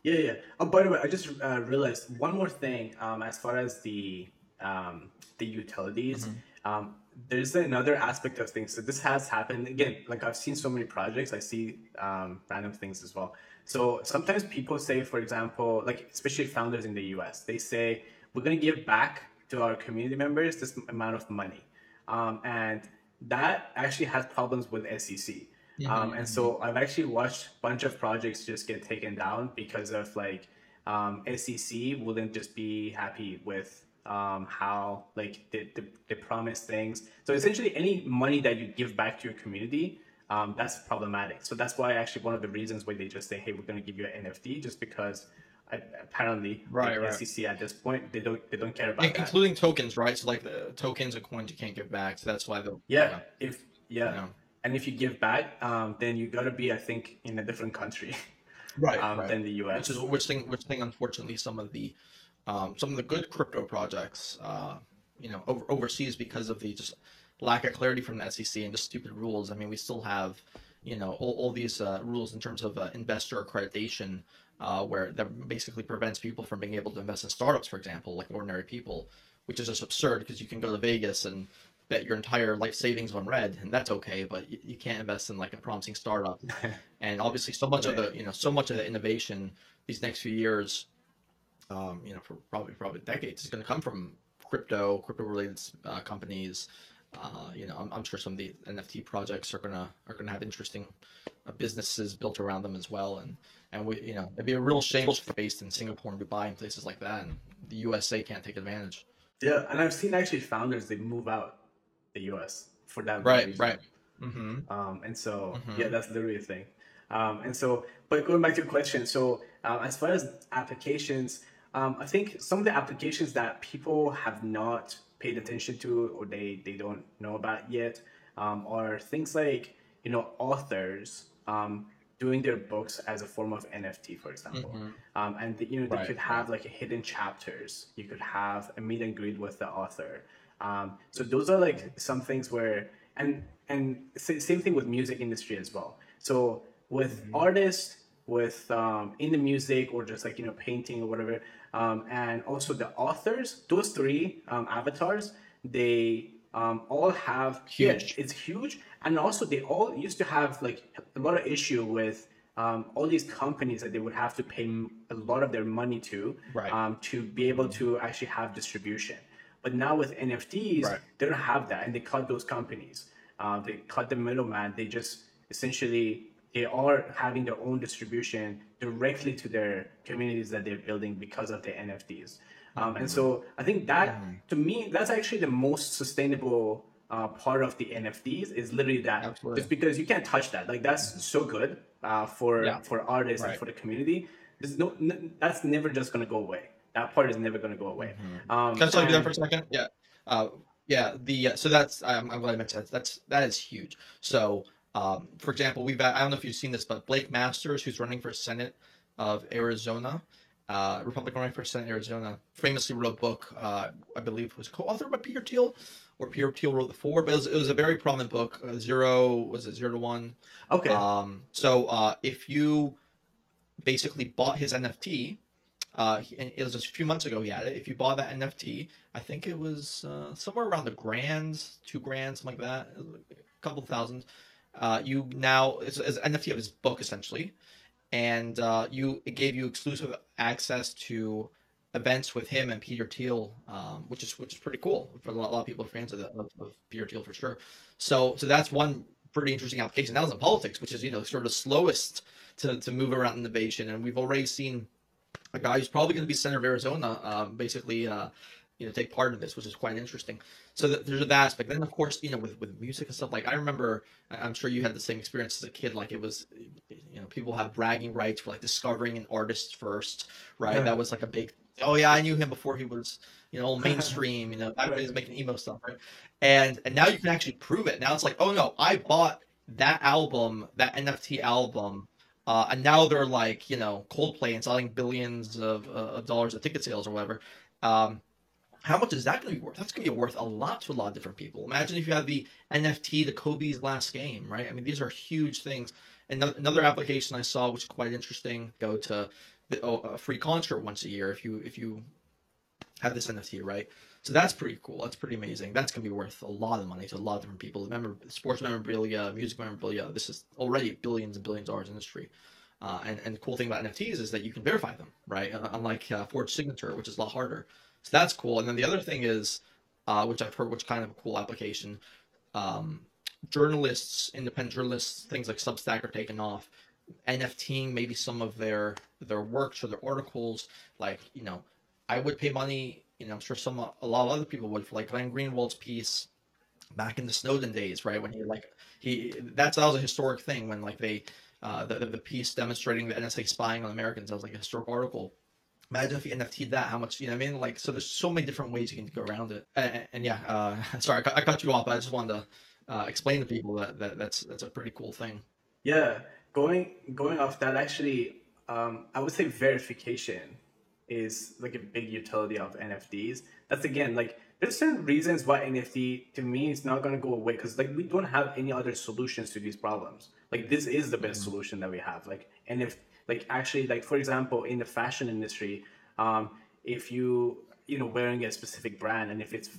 yeah, yeah. Oh, by the way, I just uh, realized one more thing. Um, as far as the um, the utilities, mm-hmm. um, there's another aspect of things. So this has happened again. Like I've seen so many projects. I see um, random things as well. So sometimes people say, for example, like especially founders in the U.S., they say we're going to give back to our community members this amount of money, um, and that actually has problems with SEC. Mm-hmm. Um, and so I've actually watched a bunch of projects just get taken down because of like um, SEC wouldn't just be happy with um, how like they, they, they, promise things. So essentially, any money that you give back to your community, um, that's problematic. So that's why actually one of the reasons why they just say, "Hey, we're going to give you an NFT," just because apparently right, right. SEC at this point they don't they don't care about that. including tokens, right? So like the tokens and coins you can't give back. So that's why the yeah, if yeah. You know and if you give back, um, then you got to be, I think, in a different country, right, um, right, than the U.S. Which is which thing, which thing, unfortunately, some of the um, some of the good crypto projects, uh, you know, over, overseas because of the just lack of clarity from the SEC and just stupid rules. I mean, we still have, you know, all, all these uh, rules in terms of uh, investor accreditation, uh, where that basically prevents people from being able to invest in startups, for example, like ordinary people, which is just absurd because you can go to Vegas and bet your entire life savings on red, and that's okay. But you, you can't invest in like a promising startup. and obviously, so much of the you know so much of the innovation these next few years, um, you know, for probably probably decades, is going to come from crypto, crypto related uh, companies. Uh, you know, I'm, I'm, sure some of the NFT projects are gonna are gonna have interesting uh, businesses built around them as well. And and we, you know, it'd be a real shame if based in Singapore and Dubai and places like that, and the USA can't take advantage. Yeah, and I've seen actually founders they move out the US for that right reason. right mm-hmm. um, and so mm-hmm. yeah that's literally a thing um, and so but going back to your question so uh, as far as applications um, I think some of the applications that people have not paid attention to or they they don't know about yet um, are things like you know authors um, doing their books as a form of NFT, for example. Um, and the, you know they Right, could have like hidden chapters. You could have a meet and greet with the author. Um, so those are like some things where and and same thing with music industry as well. So with artists, with um, in the music or just like you know painting or whatever, um, and also the authors, those three um, avatars, they um, all have yeah, Huge. it's huge, and also they all used to have like a lot of issue with um, all these companies that they would have to pay a lot of their money to Right. um, to be able to actually have distribution. But now with NFTs, Right. they don't have that, and they cut those companies. Uh, they cut the middleman. They just essentially they are having their own distribution directly to their communities that they're building because of the NFTs. Um, and so I think that to me that's actually the most sustainable uh, part of the NFTs is literally that. Absolutely. Just because you can't touch that. Like that's so good uh, for Yeah. for artists and for the community. There's no n- that's never just gonna go away. That part is never gonna go away. Um, Can I stop you and- for a second? Yeah. Uh, yeah. The uh, so that's I'm, I'm glad I mentioned that. That's that is huge. So, um, for example, we've I don't know if you've seen this, but Blake Masters, who's running for Senate of Arizona, uh, Republican running for Senate Arizona, famously wrote a book. Uh, I believe was co-authored by Peter Thiel, or Peter Thiel wrote the four, but it was, it was a very prominent book. Uh, zero was it zero to one? Okay. Um, so uh, if you basically bought his NFT, uh, and it was just a few months ago he had it. If you bought that NFT, I think it was uh, somewhere around the grand, two grand, something like that, a couple thousand. Uh, you now it's, it's an NFT of his book essentially, and uh, you it gave you exclusive access to events with him and Peter Thiel, um, which is which is pretty cool for a lot, a lot of people fans of, the, of, of Peter Thiel for sure. So so that's one pretty interesting application. That was in politics, which is you know sort of the slowest to, to move around innovation, and we've already seen a guy who's probably going to be senator of Arizona, um, basically, uh, you know, take part in this, which is quite interesting. So th- there's that aspect. Then, of course, you know, with, with music and stuff, like I remember, I'm sure you had the same experience as a kid. Like it was, you know, people have bragging rights for like discovering an artist first, right? Yeah. That was like a big. Oh yeah, I knew him before he was, you know, mainstream. You know, back when he was making emo stuff, right? And and now you can actually prove it. Now it's like, oh no, I bought that album, that NFT album uh, and now they're like, you know, Coldplay and selling billions of, uh, of dollars of ticket sales or whatever. Um, how much is that going to be worth? That's going to be worth a lot to a lot of different people. Imagine if you have the NFT to Kobe's last game, right? I mean, these are huge things. And ano- another application I saw, which is quite interesting, go to the, oh, a free concert once a year if you if you have this NFT, right? So that's pretty cool. That's pretty amazing. That's gonna be worth a lot of money to a lot of different people. Remember, sports memorabilia, music memorabilia. This is already billions and billions of dollars industry. Uh, and and the cool thing about NFTs is that you can verify them, right? Uh, unlike uh, forged signature, which is a lot harder. So that's cool. And then the other thing is, uh, which I've heard, which kind of a cool application. Um, journalists, independent journalists, things like Substack are taking off. NFTing maybe some of their their works or their articles. Like you know, I would pay money. You know, I'm sure some a lot of other people would for like Glenn Greenwald's piece back in the Snowden days, right? When he like he that's that was a historic thing when like they uh the, the piece demonstrating the NSA spying on Americans. That was like a historic article. Imagine if you NFT'd that, how much you know what I mean? Like so there's so many different ways you can go around it. And, and yeah, uh sorry, I, cut- I cut you off, but I just wanted to uh, explain to people that, that that's that's a pretty cool thing. Yeah, going going off that actually, um, I would say verification is like a big utility of NFTs. That's again like there's certain reasons why NFT to me is not gonna go away because like we don't have any other solutions to these problems. Like this is the best solution that we have. Like and if like actually like for example in the fashion industry, um, if you you know wearing a specific brand and if it's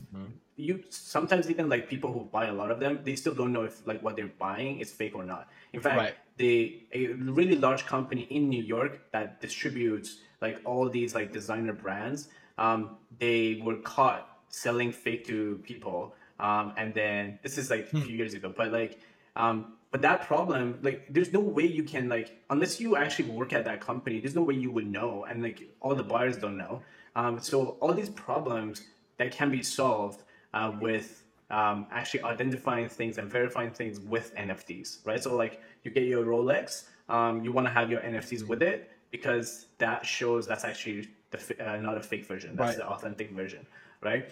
you sometimes even like people who buy a lot of them they still don't know if like what they're buying is fake or not. In fact Right. they a really large company in new york that distributes like all these like designer brands um, they were caught selling fake to people um, and then this is like a few years ago but like um, but that problem like there's no way you can like unless you actually work at that company there's no way you would know and like all the buyers don't know um, so all these problems that can be solved uh, with um, actually identifying things and verifying things with NFTs, right? So like you get your Rolex, um, you want to have your NFTs with it because that shows that's actually the uh, not a fake version, that's Right. the authentic version, right?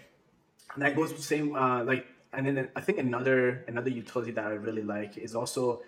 And that goes the same uh, like and then I think another another utility that I really like is also,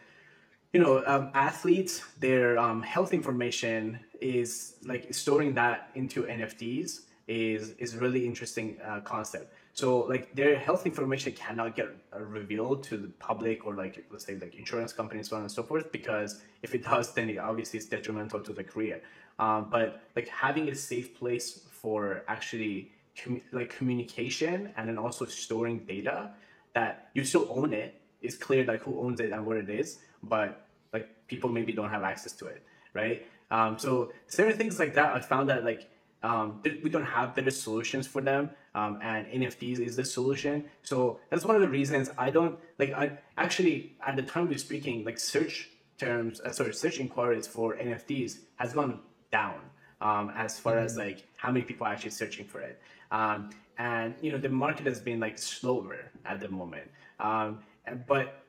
you know, um, athletes their um, health information is like storing that into NFTs is is really interesting uh, concept. So like their health information cannot get uh, revealed to the public or like let's say like insurance companies so on and so forth because if it does then it obviously is detrimental to the career. Um, but like having a safe place for actually com- like communication and then also storing data that you still own it. it is clear like who owns it and what it is, but like people maybe don't have access to it, right? Um, so certain things like that, I found that like um, we don't have better solutions for them, um, and NFTs is the solution. So that's one of the reasons I don't like. I actually at the time we're speaking, like search terms, uh, sorry, search inquiries for NFTs has gone down um, as far mm-hmm. as like how many people are actually searching for it. Um, and you know the market has been like slower at the moment. Um, but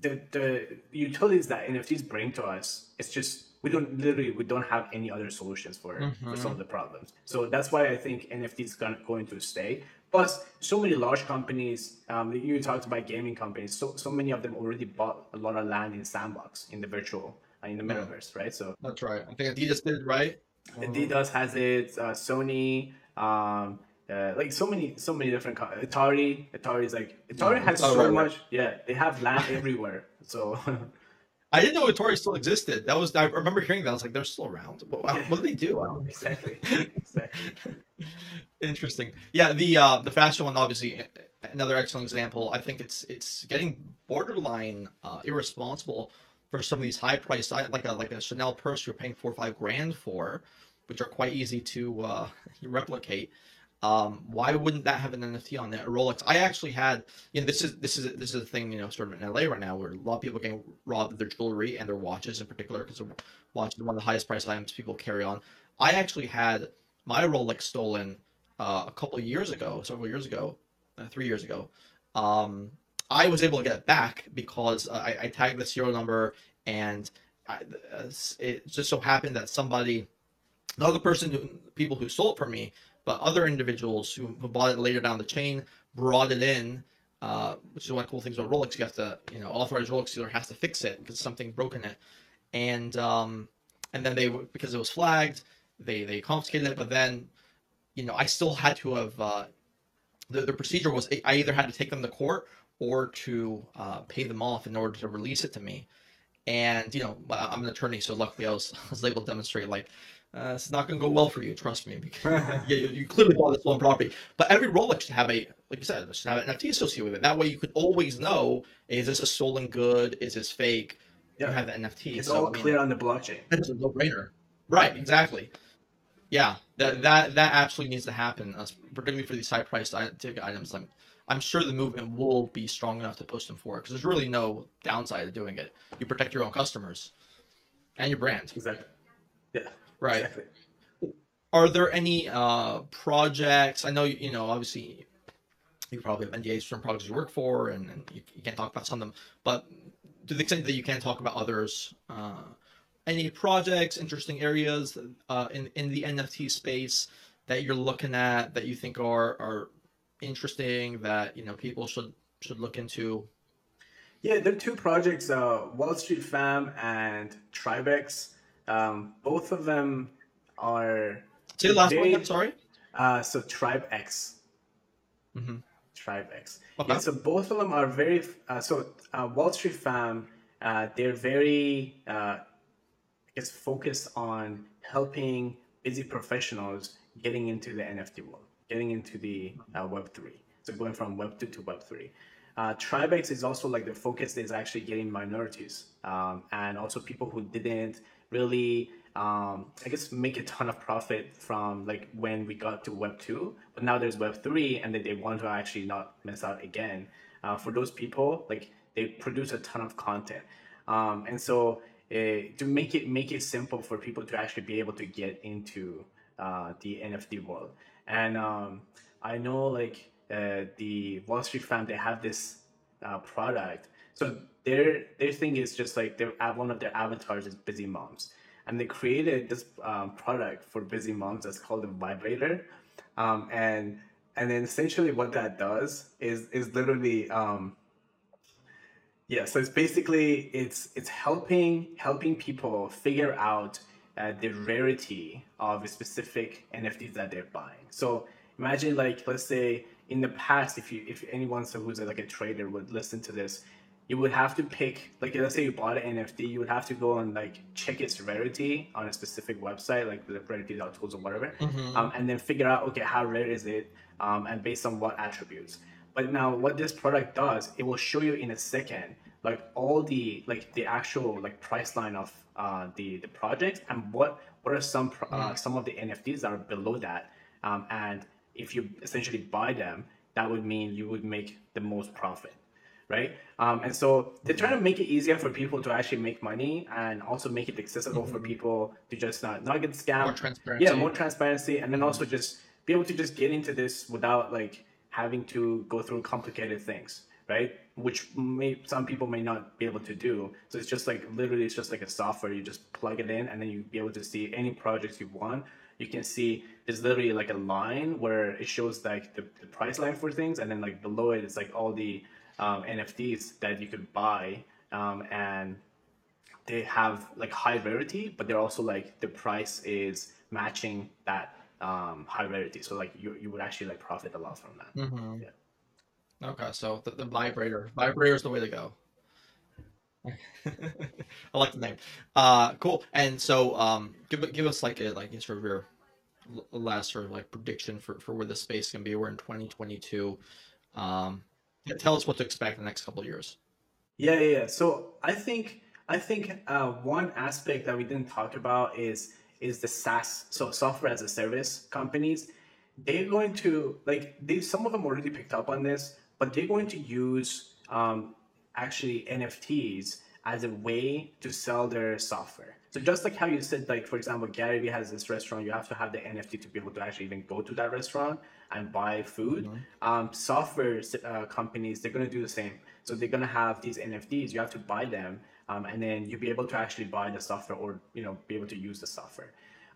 the the utilities that NFTs bring to us, it's just we don't literally we don't have any other solutions for, mm-hmm. for some of the problems. So that's why I think NFTs is going, to stay. Plus, so many large companies. Um, you talked about gaming companies. So so many of them already bought a lot of land in Sandbox in the virtual uh, in the metaverse, right? So that's right. I think Adidas did right. Adidas has it. Uh, Sony. Um, uh, like so many so many different co- Atari Atari is like Atari has so right, much yeah they have land everywhere so I didn't know Atari still existed. That was I remember hearing that. I was like, they're still around. What, what do they do? exactly. exactly. Interesting. Yeah, the uh, the fashion one, obviously, another excellent example. I think it's it's getting borderline uh, irresponsible for some of these high priced, like a like a Chanel purse you're paying four or five grand for, which are quite easy to uh, replicate. Um, why wouldn't that have an NFT on there? A Rolex. I actually had, you know, this is this is this is a thing, you know, sort of in LA right now, where a lot of people are getting robbed of their jewelry and their watches in particular, because watches are one of the highest priced items people carry on. I actually had my Rolex stolen uh, a couple years ago, several years ago, uh, three years ago. Um, I was able to get it back because uh, I, I, tagged the serial number, and I, uh, it just so happened that somebody, not the person, who, people who stole it from me, but other individuals who, who bought it later down the chain brought it in, uh, which is one of the cool things about Rolex. You have to, you know, authorized Rolex dealer has to fix it because something broke in it, and um, and then they because it was flagged, they they confiscated it. But then, you know, I still had to have uh, the the procedure was I either had to take them to court or to uh, pay them off in order to release it to me. And you know, I'm an attorney, so luckily I was, I was able to demonstrate like uh, it's not going to go well for you, trust me. Because you, you clearly bought this stolen property. But every Rolex should have a, like you said, should have an NFT associated with it. That way, you could always know: is this a stolen good? Is this fake? Yeah. You have the NFT. It's so, all I mean, clear on the blockchain. It's a no-brainer. Right. Exactly. Yeah. That that that absolutely needs to happen, uh, particularly for these high-priced ticket items. I'm, I'm sure the movement will be strong enough to push them forward because there's really no downside to doing it. You protect your own customers and your brand. Exactly. Yeah. Right. Exactly. Are there any uh, projects? I know you know obviously you probably have NDAs from projects you work for, and, and you, you, can't talk about some of them. But to the extent that you can talk about others, uh, any projects, interesting areas uh, in in the NFT space that you're looking at that you think are are interesting that you know people should should look into? Yeah, there are two projects: uh, Wall Street Fam and Tribex. Um, both of them are. Say the last one. I'm sorry. Uh, so Tribex. Mm-hmm. Tribe X. Okay. Yeah, so both of them are very. Uh, so uh, Wall Street Fam, uh, they're very, uh, I guess, focused on helping busy professionals getting into the NFT world, getting into the uh, Web three. So going from Web two to Web three. Uh, Tribex is also like the focus is actually getting minorities um, and also people who didn't really um, I guess make a ton of profit from like when we got to Web two, but now there's Web three, and then they want to actually not miss out again. Uh, for those people, like they produce a ton of content, um, and so uh, to make it make it simple for people to actually be able to get into uh, the NFT world. And um, I know like uh, the Wall Street Fam, they have this uh, product. So their their thing is just like their one of their avatars is busy moms, and they created this um, product for busy moms that's called the vibrator, um, and and then essentially what that does is is literally um, yeah. So it's basically it's it's helping helping people figure out uh, the rarity of a specific NFTs that they're buying. So imagine like let's say in the past, if you if anyone so who's like a trader would listen to this, you would have to pick like let's say you bought an NFT, you would have to go and like check its rarity on a specific website, like the rarity.tools or whatever, mm-hmm. um, and then figure out okay how rare is it, um, and based on what attributes. But now what this product does, it will show you in a second like all the like the actual like price line of uh, the the project and what what are some uh, mm. some of the NFTs that are below that, um, and if you essentially buy them, that would mean you would make the most profit right? Um, and so they're trying to make it easier for people to actually make money and also make it accessible mm-hmm. for people to just not, not get scammed. More transparency. Yeah, more transparency. And then also just be able to just get into this without like having to go through complicated things, right? Which may some people may not be able to do. So it's just like literally it's just like a software. You just plug it in and then you be able to see any projects you want. You can see there's literally like a line where it shows like the, the price line for things and then like below it it's like all the um, NFTs that you could buy, um, and they have like high rarity, but they're also like the price is matching that um, high rarity. So like you you would actually like profit a lot from that. Mm-hmm. Yeah. Okay, so the, the vibrator, vibrator is the way to go. I like the name. Uh, cool. And so, um, give give us like a like sort of your last sort of like prediction for for where the space can be. We're in 2022. Um, tell us what to expect in the next couple of years. Yeah, yeah. yeah. So I think I think uh, one aspect that we didn't talk about is is the SaaS, so software as a service companies. They're going to like they some of them already picked up on this, but they're going to use um, actually NFTs as a way to sell their software. So just like how you said, like for example, Gary Vee has this restaurant, you have to have the NFT to be able to actually even go to that restaurant and buy food. Mm-hmm. Um, software uh, companies they're gonna do the same. So they're gonna have these NFTs. You have to buy them, um, and then you'll be able to actually buy the software or you know be able to use the software.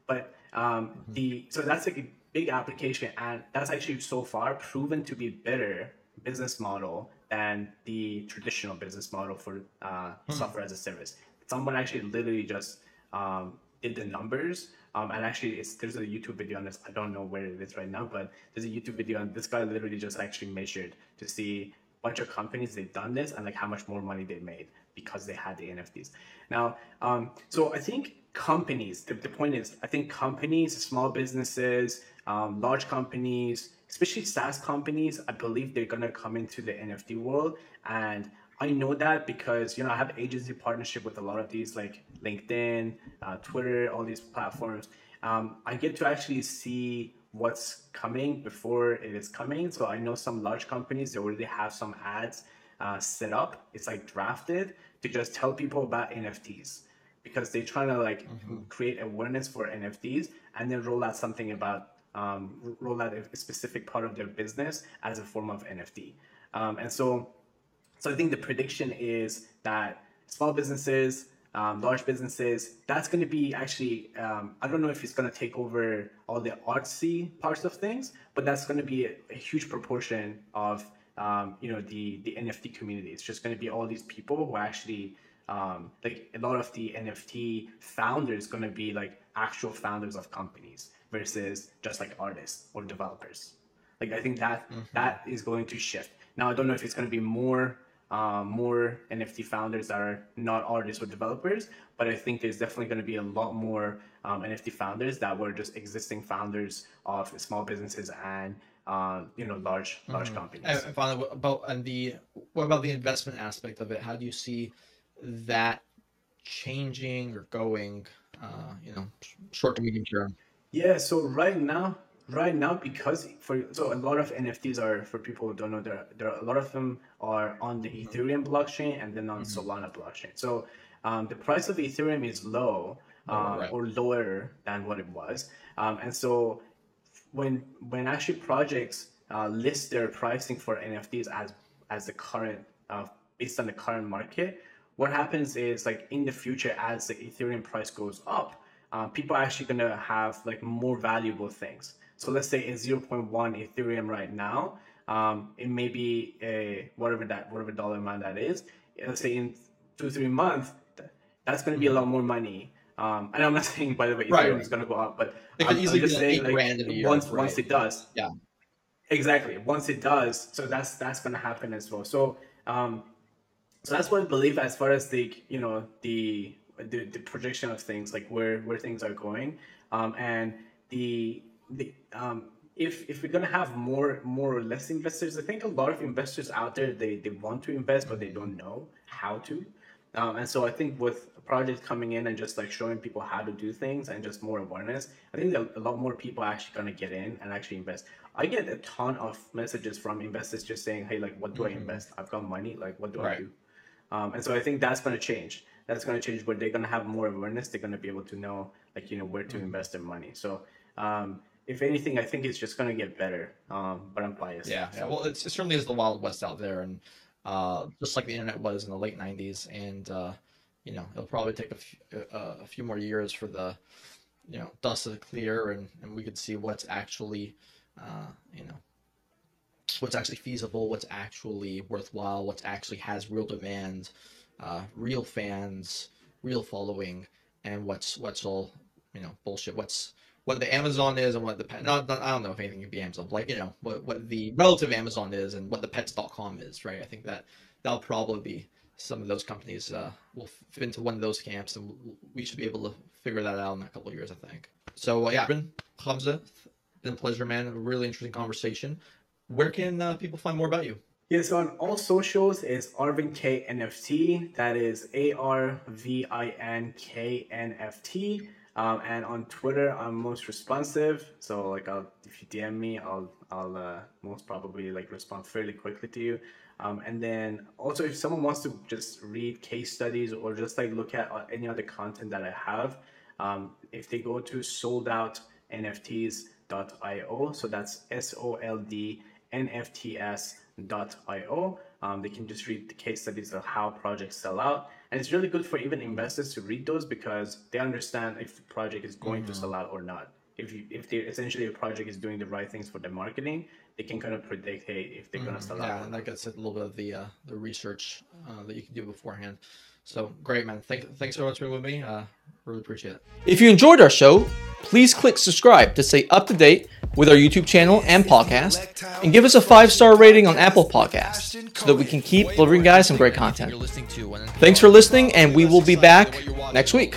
But um, mm-hmm. the so that's like a big application, and that's actually so far proven to be better business model than the traditional business model for uh, hmm. software as a service someone actually literally just um, did the numbers. Um, and actually, it's, there's a YouTube video on this. I don't know where it is right now, but there's a YouTube video, on this guy literally just actually measured to see a bunch of companies they've done this and like how much more money they made because they had the NFTs. Now, um, so I think companies. The, the point is, I think companies, small businesses, um, large companies, especially SaaS companies, I believe they're gonna come into the NFT world and I know that because you know I have agency partnership with a lot of these like LinkedIn, uh, Twitter, all these platforms. Um, I get to actually see what's coming before it is coming. So I know some large companies they already have some ads uh, set up. It's like drafted to just tell people about NFTs because they're trying to like mm-hmm. create awareness for NFTs and then roll out something about um, roll out a specific part of their business as a form of NFT. Um, and so so I think the prediction is that small businesses, um, large businesses, that's going to be actually, um, I don't know if it's going to take over all the artsy parts of things, but that's going to be a, a, huge proportion of, um, you know, the, the NFT community. It's just going to be all these people who actually, um, like a lot of the NFT founders going to be like actual founders of companies versus just like artists or developers. Like I think that, mm-hmm. that is going to shift. Now I don't know if it's going to be more um, more NFT founders that are not artists or developers, but I think there's definitely going to be a lot more um, NFT founders that were just existing founders of small businesses and um, you know large large mm-hmm. companies. And finally, about and the what about the investment aspect of it? How do you see that changing or going? Uh, you know, short to medium term. Yeah. So right now, right now because for so a lot of nfts are for people who don't know there, there are a lot of them are on the ethereum blockchain and then on mm-hmm. solana blockchain so um, the price of ethereum is low oh, um, right. or lower than what it was um, and so when when actually projects uh, list their pricing for nfts as as the current uh, based on the current market what happens is like in the future as the ethereum price goes up uh, people are actually going to have like more valuable things so let's say it's 0.1 Ethereum right now. Um, it may be a whatever that whatever dollar amount that is. Let's say in two three months, that's going to be a lot more money. Um, and I'm not saying by the way Ethereum Right, is going to go up, but It I'm, could I'm easily just be saying like year, once right? once it does, Yeah. Exactly. Once it does, so that's that's going to happen as well. So um, so that's what I believe as far as the you know the the, the projection of things like where where things are going, um, and the the um, if if we're gonna have more more or less investors, I think a lot of investors out there they they want to invest but they don't know how to. Um, and so I think with projects coming in and just like showing people how to do things and just more awareness, I think that a lot more people are actually gonna get in and actually invest. I get a ton of messages from investors just saying, "Hey, like, what do I invest? I've got money. Like, what do I do?" Um, and so I think that's going to change. That's going to change where they're going to have more awareness. They're going to be able to know, like, you know, where to invest their money. So, um, if anything, I think it's just going to get better. Um, but I'm biased. Yeah, yeah. Well, it's, it certainly is the wild west out there, and uh, just like the internet was in the late '90s, and uh, you know, it'll probably take a few, uh, a few more years for the you know dust to clear, and, and we could see what's actually uh, you know what's actually feasible, what's actually worthwhile, what's actually has real demand, uh, real fans, real following, and what's what's all you know bullshit. What's what the Amazon is and what the pet. Not, not I don't know if anything can be Amazon. Like you know what what the relative Amazon is and what the Pets.com is. Right. I think that that'll probably be some of those companies uh, will fit into one of those camps, and we should be able to figure that out in a couple of years. I think. So uh, yeah, Hamza, been a pleasure, man. A really interesting conversation. Where can uh, people find more about you? Yeah, so on all socials is Arvin K NFT. That is A R V I N K N F T. Um, and on Twitter, I'm most responsive. So like, I'll, if you DM me, I'll I'll uh, most probably like respond fairly quickly to you. Um, and then also, if someone wants to just read case studies or just like look at uh, any other content that I have, um, if they go to soldoutnfts.io, so that's S O L D nfts.io. Um, they can just read the case studies of how projects sell out. And it's really good for even investors to read those because they understand if the project is going to sell out or not. If you, if they essentially a project is doing the right things for the marketing, they can kind of predict, hey, if they're gonna sell Yeah, out. or and that gets a little bit of the uh, the research uh, that you can do beforehand. So great, man. Thank, thanks so much for being with me. Uh, really appreciate it. If you enjoyed our show, please click subscribe to stay up to date with our YouTube channel and podcast, and give us a five star rating on Apple Podcasts so that we can keep delivering guys some great content. Thanks for listening, and we will be back next week.